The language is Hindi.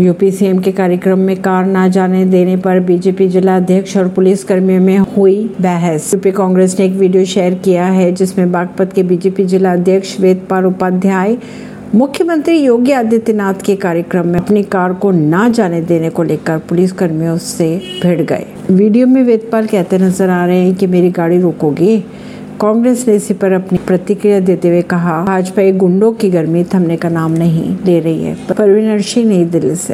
यूपी सीएम के कार्यक्रम में कार न जाने देने पर बीजेपी जिला अध्यक्ष और पुलिस कर्मियों में हुई बहस। यूपी कांग्रेस ने एक वीडियो शेयर किया है, जिसमें बागपत के बीजेपी जिला अध्यक्ष वेदपाल उपाध्याय, मुख्यमंत्री योगी आदित्यनाथ के कार्यक्रम में अपनी कार को न जाने देने को लेकर पुलिस कर्मियों से भिड़ गए। वीडियो में वेदपाल कहते नज़र आ रहे हैं कि मेरी गाड़ी रोकोगे। कांग्रेस ने इसी पर अपनी प्रतिक्रिया देते हुए कहा, भाजपा एक गुंडों की गर्मी थमने का नाम नहीं ले रही है परवीन सिंह नई दिल्ली से।